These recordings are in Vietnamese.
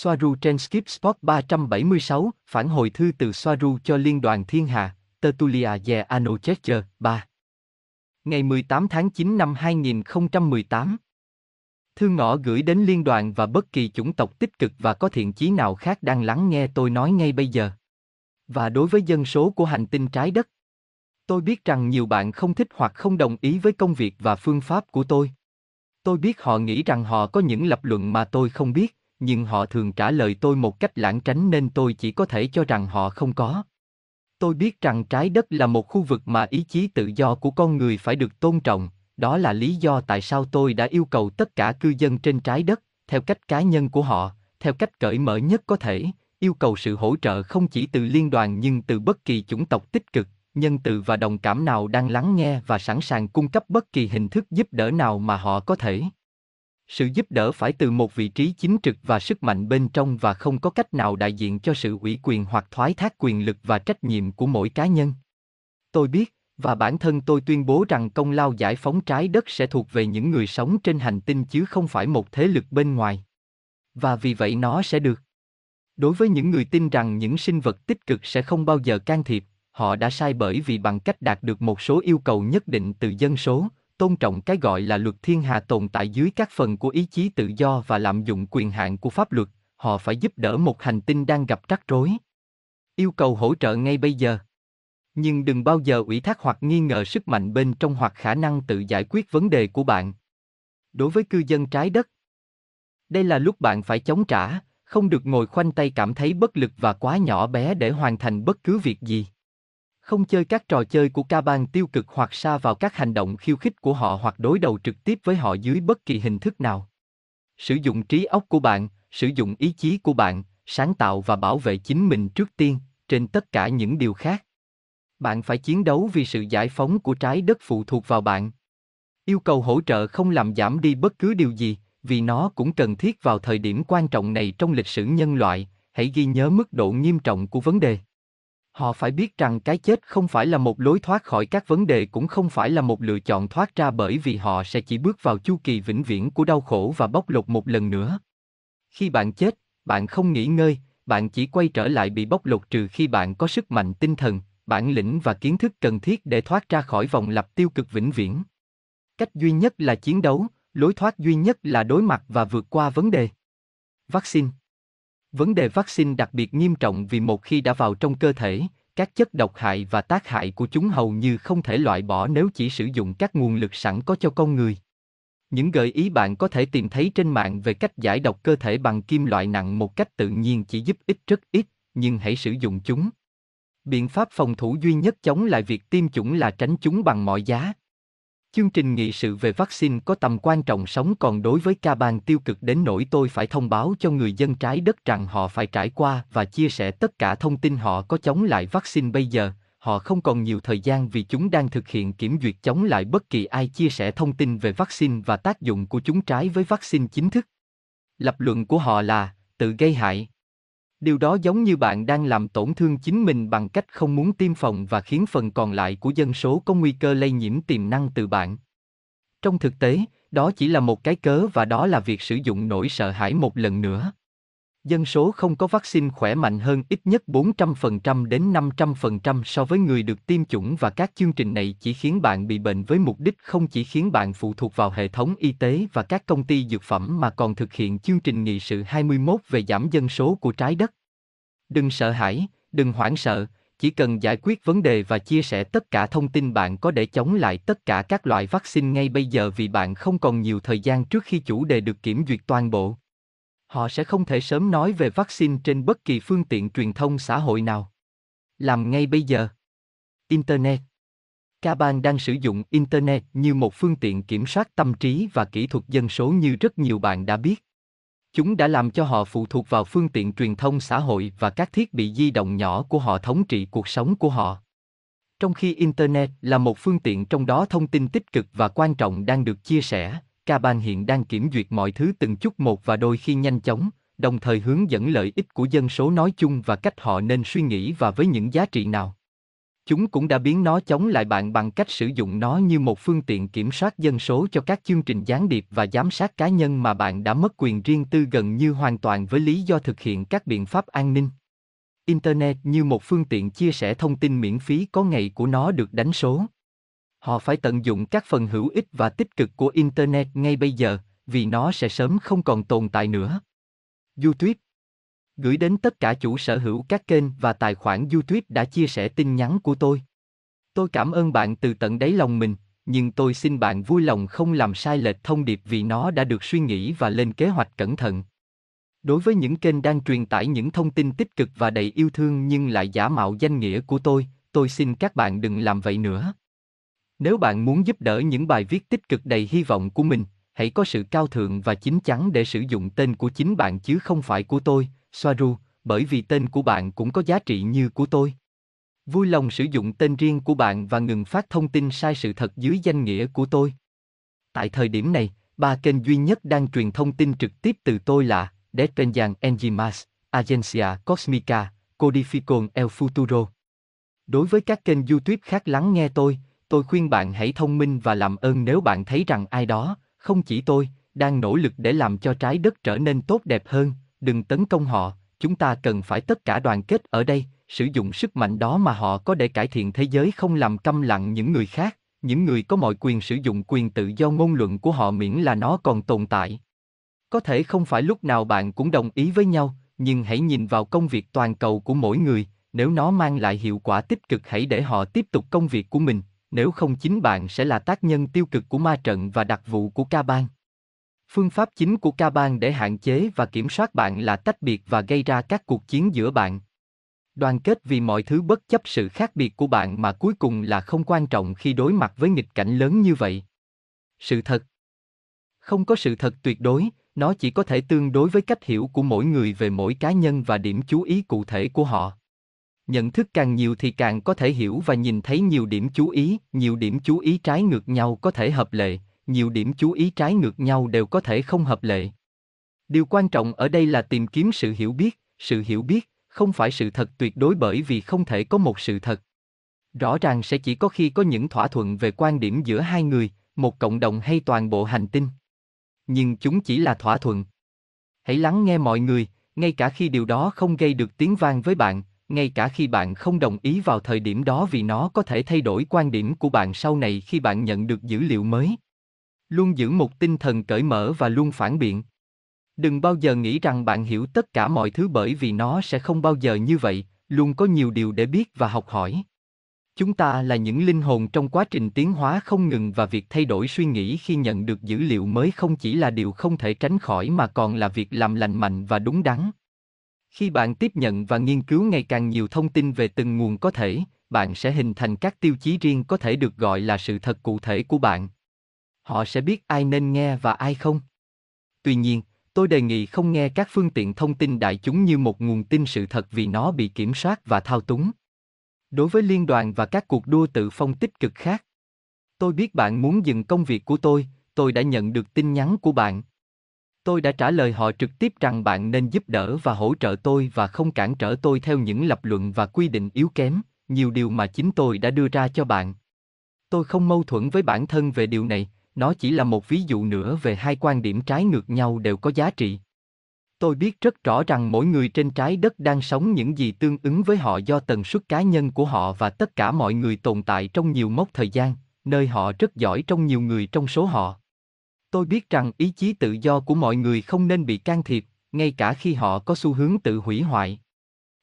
Soaru trên Skip Spot 376, phản hồi thư từ Soaru cho Liên đoàn Thiên Hà, Tertulia de Anochecher, 3. Ngày 18 tháng 9 năm 2018. Thư ngõ gửi đến liên đoàn và bất kỳ chủng tộc tích cực và có thiện chí nào khác đang lắng nghe tôi nói ngay bây giờ. Và đối với dân số của hành tinh trái đất. Tôi biết rằng nhiều bạn không thích hoặc không đồng ý với công việc và phương pháp của tôi. Tôi biết họ nghĩ rằng họ có những lập luận mà tôi không biết, nhưng họ thường trả lời tôi một cách lãng tránh nên tôi chỉ có thể cho rằng họ không có. Tôi biết rằng trái đất là một khu vực mà ý chí tự do của con người phải được tôn trọng, đó là lý do tại sao tôi đã yêu cầu tất cả cư dân trên trái đất, theo cách cá nhân của họ, theo cách cởi mở nhất có thể, yêu cầu sự hỗ trợ không chỉ từ liên đoàn nhưng từ bất kỳ chủng tộc tích cực, nhân từ và đồng cảm nào đang lắng nghe và sẵn sàng cung cấp bất kỳ hình thức giúp đỡ nào mà họ có thể. Sự giúp đỡ phải từ một vị trí chính trực và sức mạnh bên trong và không có cách nào đại diện cho sự ủy quyền hoặc thoái thác quyền lực và trách nhiệm của mỗi cá nhân. Tôi biết, và bản thân tôi tuyên bố rằng công lao giải phóng trái đất sẽ thuộc về những người sống trên hành tinh chứ không phải một thế lực bên ngoài. Và vì vậy nó sẽ được. Đối với những người tin rằng những sinh vật tích cực sẽ không bao giờ can thiệp, họ đã sai bởi vì bằng cách đạt được một số yêu cầu nhất định từ dân số, tôn trọng cái gọi là luật thiên hà tồn tại dưới các phần của ý chí tự do và lạm dụng quyền hạn của pháp luật, họ phải giúp đỡ một hành tinh đang gặp rắc rối. Yêu cầu hỗ trợ ngay bây giờ. Nhưng đừng bao giờ ủy thác hoặc nghi ngờ sức mạnh bên trong hoặc khả năng tự giải quyết vấn đề của bạn. Đối với cư dân trái đất, đây là lúc bạn phải chống trả, không được ngồi khoanh tay cảm thấy bất lực và quá nhỏ bé để hoàn thành bất cứ việc gì. Không chơi các trò chơi của ca bang tiêu cực hoặc xa vào các hành động khiêu khích của họ hoặc đối đầu trực tiếp với họ dưới bất kỳ hình thức nào. Sử dụng trí óc của bạn, sử dụng ý chí của bạn, sáng tạo và bảo vệ chính mình trước tiên, trên tất cả những điều khác. Bạn phải chiến đấu vì sự giải phóng của trái đất phụ thuộc vào bạn. Yêu cầu hỗ trợ không làm giảm đi bất cứ điều gì, vì nó cũng cần thiết vào thời điểm quan trọng này trong lịch sử nhân loại, hãy ghi nhớ mức độ nghiêm trọng của vấn đề. Họ phải biết rằng cái chết không phải là một lối thoát khỏi các vấn đề cũng không phải là một lựa chọn thoát ra bởi vì họ sẽ chỉ bước vào chu kỳ vĩnh viễn của đau khổ và bóc lột một lần nữa. Khi bạn chết, bạn không nghỉ ngơi, bạn chỉ quay trở lại bị bóc lột trừ khi bạn có sức mạnh tinh thần, bản lĩnh và kiến thức cần thiết để thoát ra khỏi vòng lặp tiêu cực vĩnh viễn. Cách duy nhất là chiến đấu, lối thoát duy nhất là đối mặt và vượt qua vấn đề. Vaccine Vấn đề vaccine đặc biệt nghiêm trọng vì một khi đã vào trong cơ thể, các chất độc hại và tác hại của chúng hầu như không thể loại bỏ nếu chỉ sử dụng các nguồn lực sẵn có cho con người. Những gợi ý bạn có thể tìm thấy trên mạng về cách giải độc cơ thể bằng kim loại nặng một cách tự nhiên chỉ giúp ích rất ít, nhưng hãy sử dụng chúng. Biện pháp phòng thủ duy nhất chống lại việc tiêm chủng là tránh chúng bằng mọi giá. Chương trình nghị sự về vaccine có tầm quan trọng sống còn đối với ca bang tiêu cực đến nỗi tôi phải thông báo cho người dân trái đất rằng họ phải trải qua và chia sẻ tất cả thông tin họ có chống lại vaccine bây giờ. Họ không còn nhiều thời gian vì chúng đang thực hiện kiểm duyệt chống lại bất kỳ ai chia sẻ thông tin về vaccine và tác dụng của chúng trái với vaccine chính thức. Lập luận của họ là, tự gây hại. Điều đó giống như bạn đang làm tổn thương chính mình bằng cách không muốn tiêm phòng và khiến phần còn lại của dân số có nguy cơ lây nhiễm tiềm năng từ bạn. Trong thực tế, đó chỉ là một cái cớ và đó là việc sử dụng nỗi sợ hãi một lần nữa. Dân số không có vaccine khỏe mạnh hơn ít nhất 400% đến 500% so với người được tiêm chủng và các chương trình này chỉ khiến bạn bị bệnh với mục đích không chỉ khiến bạn phụ thuộc vào hệ thống y tế và các công ty dược phẩm mà còn thực hiện chương trình nghị sự 21 về giảm dân số của trái đất. Đừng sợ hãi, đừng hoảng sợ, chỉ cần giải quyết vấn đề và chia sẻ tất cả thông tin bạn có để chống lại tất cả các loại vaccine ngay bây giờ vì bạn không còn nhiều thời gian trước khi chủ đề được kiểm duyệt toàn bộ. Họ sẽ không thể sớm nói về vaccine trên bất kỳ phương tiện truyền thông xã hội nào. Làm ngay bây giờ. Internet Caban đang sử dụng Internet như một phương tiện kiểm soát tâm trí và kỹ thuật dân số như rất nhiều bạn đã biết. Chúng đã làm cho họ phụ thuộc vào phương tiện truyền thông xã hội và các thiết bị di động nhỏ của họ thống trị cuộc sống của họ. Trong khi Internet là một phương tiện trong đó thông tin tích cực và quan trọng đang được chia sẻ, Caban hiện đang kiểm duyệt mọi thứ từng chút một và đôi khi nhanh chóng, đồng thời hướng dẫn lợi ích của dân số nói chung và cách họ nên suy nghĩ và với những giá trị nào. Chúng cũng đã biến nó chống lại bạn bằng cách sử dụng nó như một phương tiện kiểm soát dân số cho các chương trình gián điệp và giám sát cá nhân mà bạn đã mất quyền riêng tư gần như hoàn toàn với lý do thực hiện các biện pháp an ninh. Internet như một phương tiện chia sẻ thông tin miễn phí có ngày của nó được đánh số. Họ phải tận dụng các phần hữu ích và tích cực của Internet ngay bây giờ, vì nó sẽ sớm không còn tồn tại nữa. YouTube Gửi đến tất cả chủ sở hữu các kênh và tài khoản YouTube đã chia sẻ tin nhắn của tôi. Tôi cảm ơn bạn từ tận đáy lòng mình, nhưng tôi xin bạn vui lòng không làm sai lệch thông điệp vì nó đã được suy nghĩ và lên kế hoạch cẩn thận. Đối với những kênh đang truyền tải những thông tin tích cực và đầy yêu thương nhưng lại giả mạo danh nghĩa của tôi, tôi xin các bạn đừng làm vậy nữa. Nếu bạn muốn giúp đỡ những bài viết tích cực đầy hy vọng của mình, hãy có sự cao thượng và chín chắn để sử dụng tên của chính bạn chứ không phải của tôi, Soaru, bởi vì tên của bạn cũng có giá trị như của tôi. Vui lòng sử dụng tên riêng của bạn và ngừng phát thông tin sai sự thật dưới danh nghĩa của tôi. Tại thời điểm này, ba kênh duy nhất đang truyền thông tin trực tiếp từ tôi là Despenjan Enzimas, Agencia Cosmica, Codificon El Futuro. Đối với các kênh YouTube khác lắng nghe tôi, tôi khuyên bạn hãy thông minh và làm ơn nếu bạn thấy rằng ai đó, không chỉ tôi, đang nỗ lực để làm cho trái đất trở nên tốt đẹp hơn, đừng tấn công họ, chúng ta cần phải tất cả đoàn kết ở đây, sử dụng sức mạnh đó mà họ có để cải thiện thế giới không làm câm lặng những người khác, những người có mọi quyền sử dụng quyền tự do ngôn luận của họ miễn là nó còn tồn tại. Có thể không phải lúc nào bạn cũng đồng ý với nhau, nhưng hãy nhìn vào công việc toàn cầu của mỗi người, nếu nó mang lại hiệu quả tích cực hãy để họ tiếp tục công việc của mình, nếu không chính bạn sẽ là tác nhân tiêu cực của ma trận và đặc vụ của ca bang. Phương pháp chính của ca bang để hạn chế và kiểm soát bạn là tách biệt và gây ra các cuộc chiến giữa bạn. Đoàn kết vì mọi thứ bất chấp sự khác biệt của bạn mà cuối cùng là không quan trọng khi đối mặt với nghịch cảnh lớn như vậy. Sự thật Không có sự thật tuyệt đối, nó chỉ có thể tương đối với cách hiểu của mỗi người về mỗi cá nhân và điểm chú ý cụ thể của họ nhận thức càng nhiều thì càng có thể hiểu và nhìn thấy nhiều điểm chú ý. Nhiều điểm chú ý trái ngược nhau có thể hợp lệ. Nhiều điểm chú ý trái ngược nhau đều có thể không hợp lệ. Điều quan trọng ở đây là tìm kiếm sự hiểu biết. Sự hiểu biết không phải sự thật tuyệt đối bởi vì không thể có một sự thật. Rõ ràng sẽ chỉ có khi có những thỏa thuận về quan điểm giữa hai người, một cộng đồng hay toàn bộ hành tinh. Nhưng chúng chỉ là thỏa thuận. Hãy lắng nghe mọi người, ngay cả khi điều đó không gây được tiếng vang với bạn ngay cả khi bạn không đồng ý vào thời điểm đó vì nó có thể thay đổi quan điểm của bạn sau này khi bạn nhận được dữ liệu mới. Luôn giữ một tinh thần cởi mở và luôn phản biện. Đừng bao giờ nghĩ rằng bạn hiểu tất cả mọi thứ bởi vì nó sẽ không bao giờ như vậy, luôn có nhiều điều để biết và học hỏi. Chúng ta là những linh hồn trong quá trình tiến hóa không ngừng và việc thay đổi suy nghĩ khi nhận được dữ liệu mới không chỉ là điều không thể tránh khỏi mà còn là việc làm lành mạnh và đúng đắn khi bạn tiếp nhận và nghiên cứu ngày càng nhiều thông tin về từng nguồn có thể, bạn sẽ hình thành các tiêu chí riêng có thể được gọi là sự thật cụ thể của bạn. Họ sẽ biết ai nên nghe và ai không. Tuy nhiên, tôi đề nghị không nghe các phương tiện thông tin đại chúng như một nguồn tin sự thật vì nó bị kiểm soát và thao túng. Đối với liên đoàn và các cuộc đua tự phong tích cực khác, tôi biết bạn muốn dừng công việc của tôi, tôi đã nhận được tin nhắn của bạn. Tôi đã trả lời họ trực tiếp rằng bạn nên giúp đỡ và hỗ trợ tôi và không cản trở tôi theo những lập luận và quy định yếu kém, nhiều điều mà chính tôi đã đưa ra cho bạn. Tôi không mâu thuẫn với bản thân về điều này, nó chỉ là một ví dụ nữa về hai quan điểm trái ngược nhau đều có giá trị. Tôi biết rất rõ rằng mỗi người trên trái đất đang sống những gì tương ứng với họ do tần suất cá nhân của họ và tất cả mọi người tồn tại trong nhiều mốc thời gian, nơi họ rất giỏi trong nhiều người trong số họ. Tôi biết rằng ý chí tự do của mọi người không nên bị can thiệp, ngay cả khi họ có xu hướng tự hủy hoại.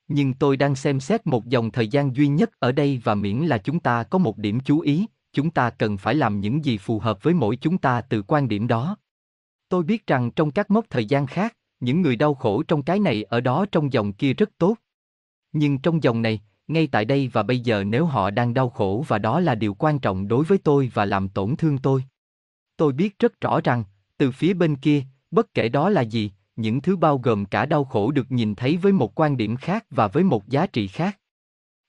Nhưng tôi đang xem xét một dòng thời gian duy nhất ở đây và miễn là chúng ta có một điểm chú ý, chúng ta cần phải làm những gì phù hợp với mỗi chúng ta từ quan điểm đó. Tôi biết rằng trong các mốc thời gian khác, những người đau khổ trong cái này ở đó trong dòng kia rất tốt. Nhưng trong dòng này, ngay tại đây và bây giờ nếu họ đang đau khổ và đó là điều quan trọng đối với tôi và làm tổn thương tôi. Tôi biết rất rõ rằng, từ phía bên kia, bất kể đó là gì, những thứ bao gồm cả đau khổ được nhìn thấy với một quan điểm khác và với một giá trị khác.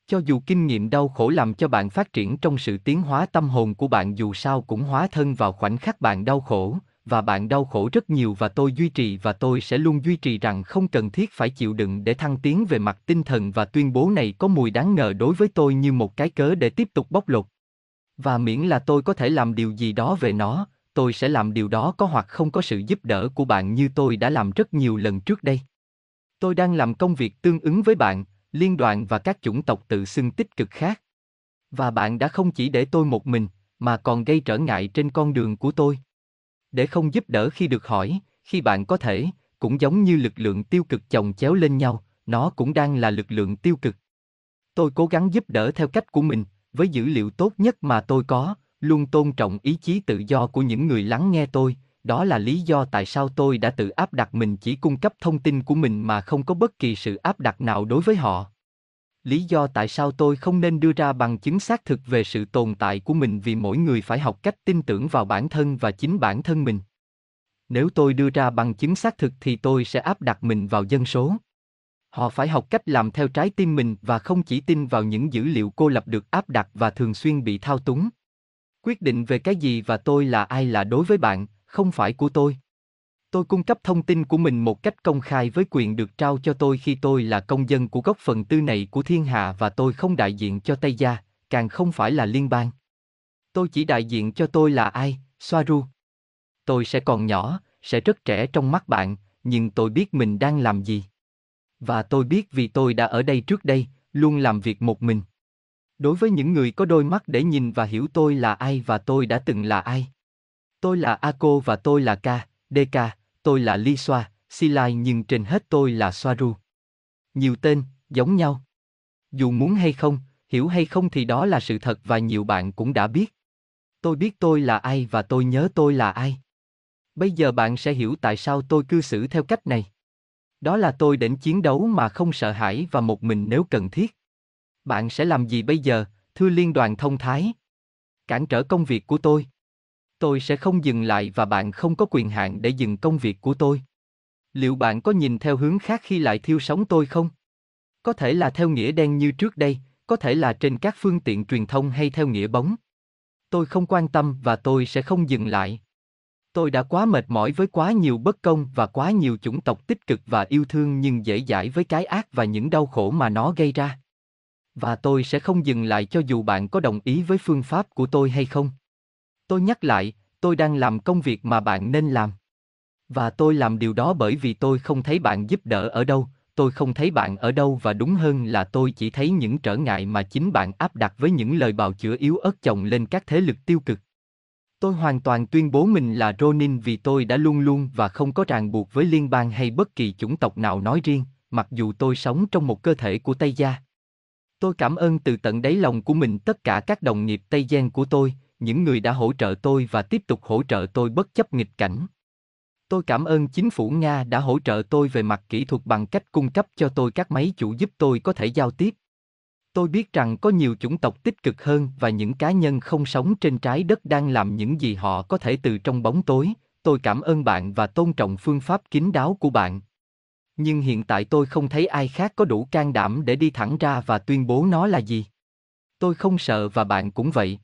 Cho dù kinh nghiệm đau khổ làm cho bạn phát triển trong sự tiến hóa tâm hồn của bạn dù sao cũng hóa thân vào khoảnh khắc bạn đau khổ, và bạn đau khổ rất nhiều và tôi duy trì và tôi sẽ luôn duy trì rằng không cần thiết phải chịu đựng để thăng tiến về mặt tinh thần và tuyên bố này có mùi đáng ngờ đối với tôi như một cái cớ để tiếp tục bóc lột. Và miễn là tôi có thể làm điều gì đó về nó, tôi sẽ làm điều đó có hoặc không có sự giúp đỡ của bạn như tôi đã làm rất nhiều lần trước đây. Tôi đang làm công việc tương ứng với bạn, liên đoàn và các chủng tộc tự xưng tích cực khác. Và bạn đã không chỉ để tôi một mình, mà còn gây trở ngại trên con đường của tôi. Để không giúp đỡ khi được hỏi, khi bạn có thể, cũng giống như lực lượng tiêu cực chồng chéo lên nhau, nó cũng đang là lực lượng tiêu cực. Tôi cố gắng giúp đỡ theo cách của mình, với dữ liệu tốt nhất mà tôi có, luôn tôn trọng ý chí tự do của những người lắng nghe tôi, đó là lý do tại sao tôi đã tự áp đặt mình chỉ cung cấp thông tin của mình mà không có bất kỳ sự áp đặt nào đối với họ. Lý do tại sao tôi không nên đưa ra bằng chứng xác thực về sự tồn tại của mình vì mỗi người phải học cách tin tưởng vào bản thân và chính bản thân mình. Nếu tôi đưa ra bằng chứng xác thực thì tôi sẽ áp đặt mình vào dân số. Họ phải học cách làm theo trái tim mình và không chỉ tin vào những dữ liệu cô lập được áp đặt và thường xuyên bị thao túng quyết định về cái gì và tôi là ai là đối với bạn không phải của tôi Tôi cung cấp thông tin của mình một cách công khai với quyền được trao cho tôi khi tôi là công dân của góc phần tư này của thiên hạ và tôi không đại diện cho Tây Gia, càng không phải là liên bang. Tôi chỉ đại diện cho tôi là ai, Soaru. Tôi sẽ còn nhỏ, sẽ rất trẻ trong mắt bạn, nhưng tôi biết mình đang làm gì. Và tôi biết vì tôi đã ở đây trước đây, luôn làm việc một mình. Đối với những người có đôi mắt để nhìn và hiểu tôi là ai và tôi đã từng là ai. Tôi là Ako và tôi là Ka, DK, tôi là Ly Xoa, Silai nhưng trên hết tôi là Soaru. Nhiều tên, giống nhau. Dù muốn hay không, hiểu hay không thì đó là sự thật và nhiều bạn cũng đã biết. Tôi biết tôi là ai và tôi nhớ tôi là ai. Bây giờ bạn sẽ hiểu tại sao tôi cư xử theo cách này. Đó là tôi đến chiến đấu mà không sợ hãi và một mình nếu cần thiết. Bạn sẽ làm gì bây giờ, thưa liên đoàn thông thái? Cản trở công việc của tôi. Tôi sẽ không dừng lại và bạn không có quyền hạn để dừng công việc của tôi. Liệu bạn có nhìn theo hướng khác khi lại thiêu sống tôi không? Có thể là theo nghĩa đen như trước đây, có thể là trên các phương tiện truyền thông hay theo nghĩa bóng. Tôi không quan tâm và tôi sẽ không dừng lại. Tôi đã quá mệt mỏi với quá nhiều bất công và quá nhiều chủng tộc tích cực và yêu thương nhưng dễ dãi với cái ác và những đau khổ mà nó gây ra. Và tôi sẽ không dừng lại cho dù bạn có đồng ý với phương pháp của tôi hay không. Tôi nhắc lại, tôi đang làm công việc mà bạn nên làm. Và tôi làm điều đó bởi vì tôi không thấy bạn giúp đỡ ở đâu, tôi không thấy bạn ở đâu và đúng hơn là tôi chỉ thấy những trở ngại mà chính bạn áp đặt với những lời bào chữa yếu ớt chồng lên các thế lực tiêu cực. Tôi hoàn toàn tuyên bố mình là Ronin vì tôi đã luôn luôn và không có ràng buộc với liên bang hay bất kỳ chủng tộc nào nói riêng, mặc dù tôi sống trong một cơ thể của Tây Gia. Tôi cảm ơn từ tận đáy lòng của mình tất cả các đồng nghiệp Tây Giang của tôi, những người đã hỗ trợ tôi và tiếp tục hỗ trợ tôi bất chấp nghịch cảnh. Tôi cảm ơn chính phủ Nga đã hỗ trợ tôi về mặt kỹ thuật bằng cách cung cấp cho tôi các máy chủ giúp tôi có thể giao tiếp. Tôi biết rằng có nhiều chủng tộc tích cực hơn và những cá nhân không sống trên trái đất đang làm những gì họ có thể từ trong bóng tối. Tôi cảm ơn bạn và tôn trọng phương pháp kín đáo của bạn. Nhưng hiện tại tôi không thấy ai khác có đủ can đảm để đi thẳng ra và tuyên bố nó là gì. Tôi không sợ và bạn cũng vậy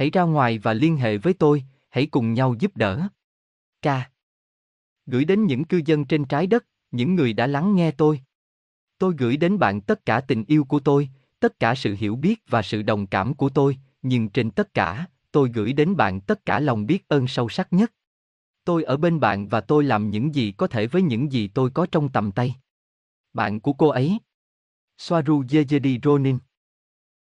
hãy ra ngoài và liên hệ với tôi, hãy cùng nhau giúp đỡ. K. Gửi đến những cư dân trên trái đất, những người đã lắng nghe tôi. Tôi gửi đến bạn tất cả tình yêu của tôi, tất cả sự hiểu biết và sự đồng cảm của tôi, nhưng trên tất cả, tôi gửi đến bạn tất cả lòng biết ơn sâu sắc nhất. Tôi ở bên bạn và tôi làm những gì có thể với những gì tôi có trong tầm tay. Bạn của cô ấy. Soaru Yejedi Ronin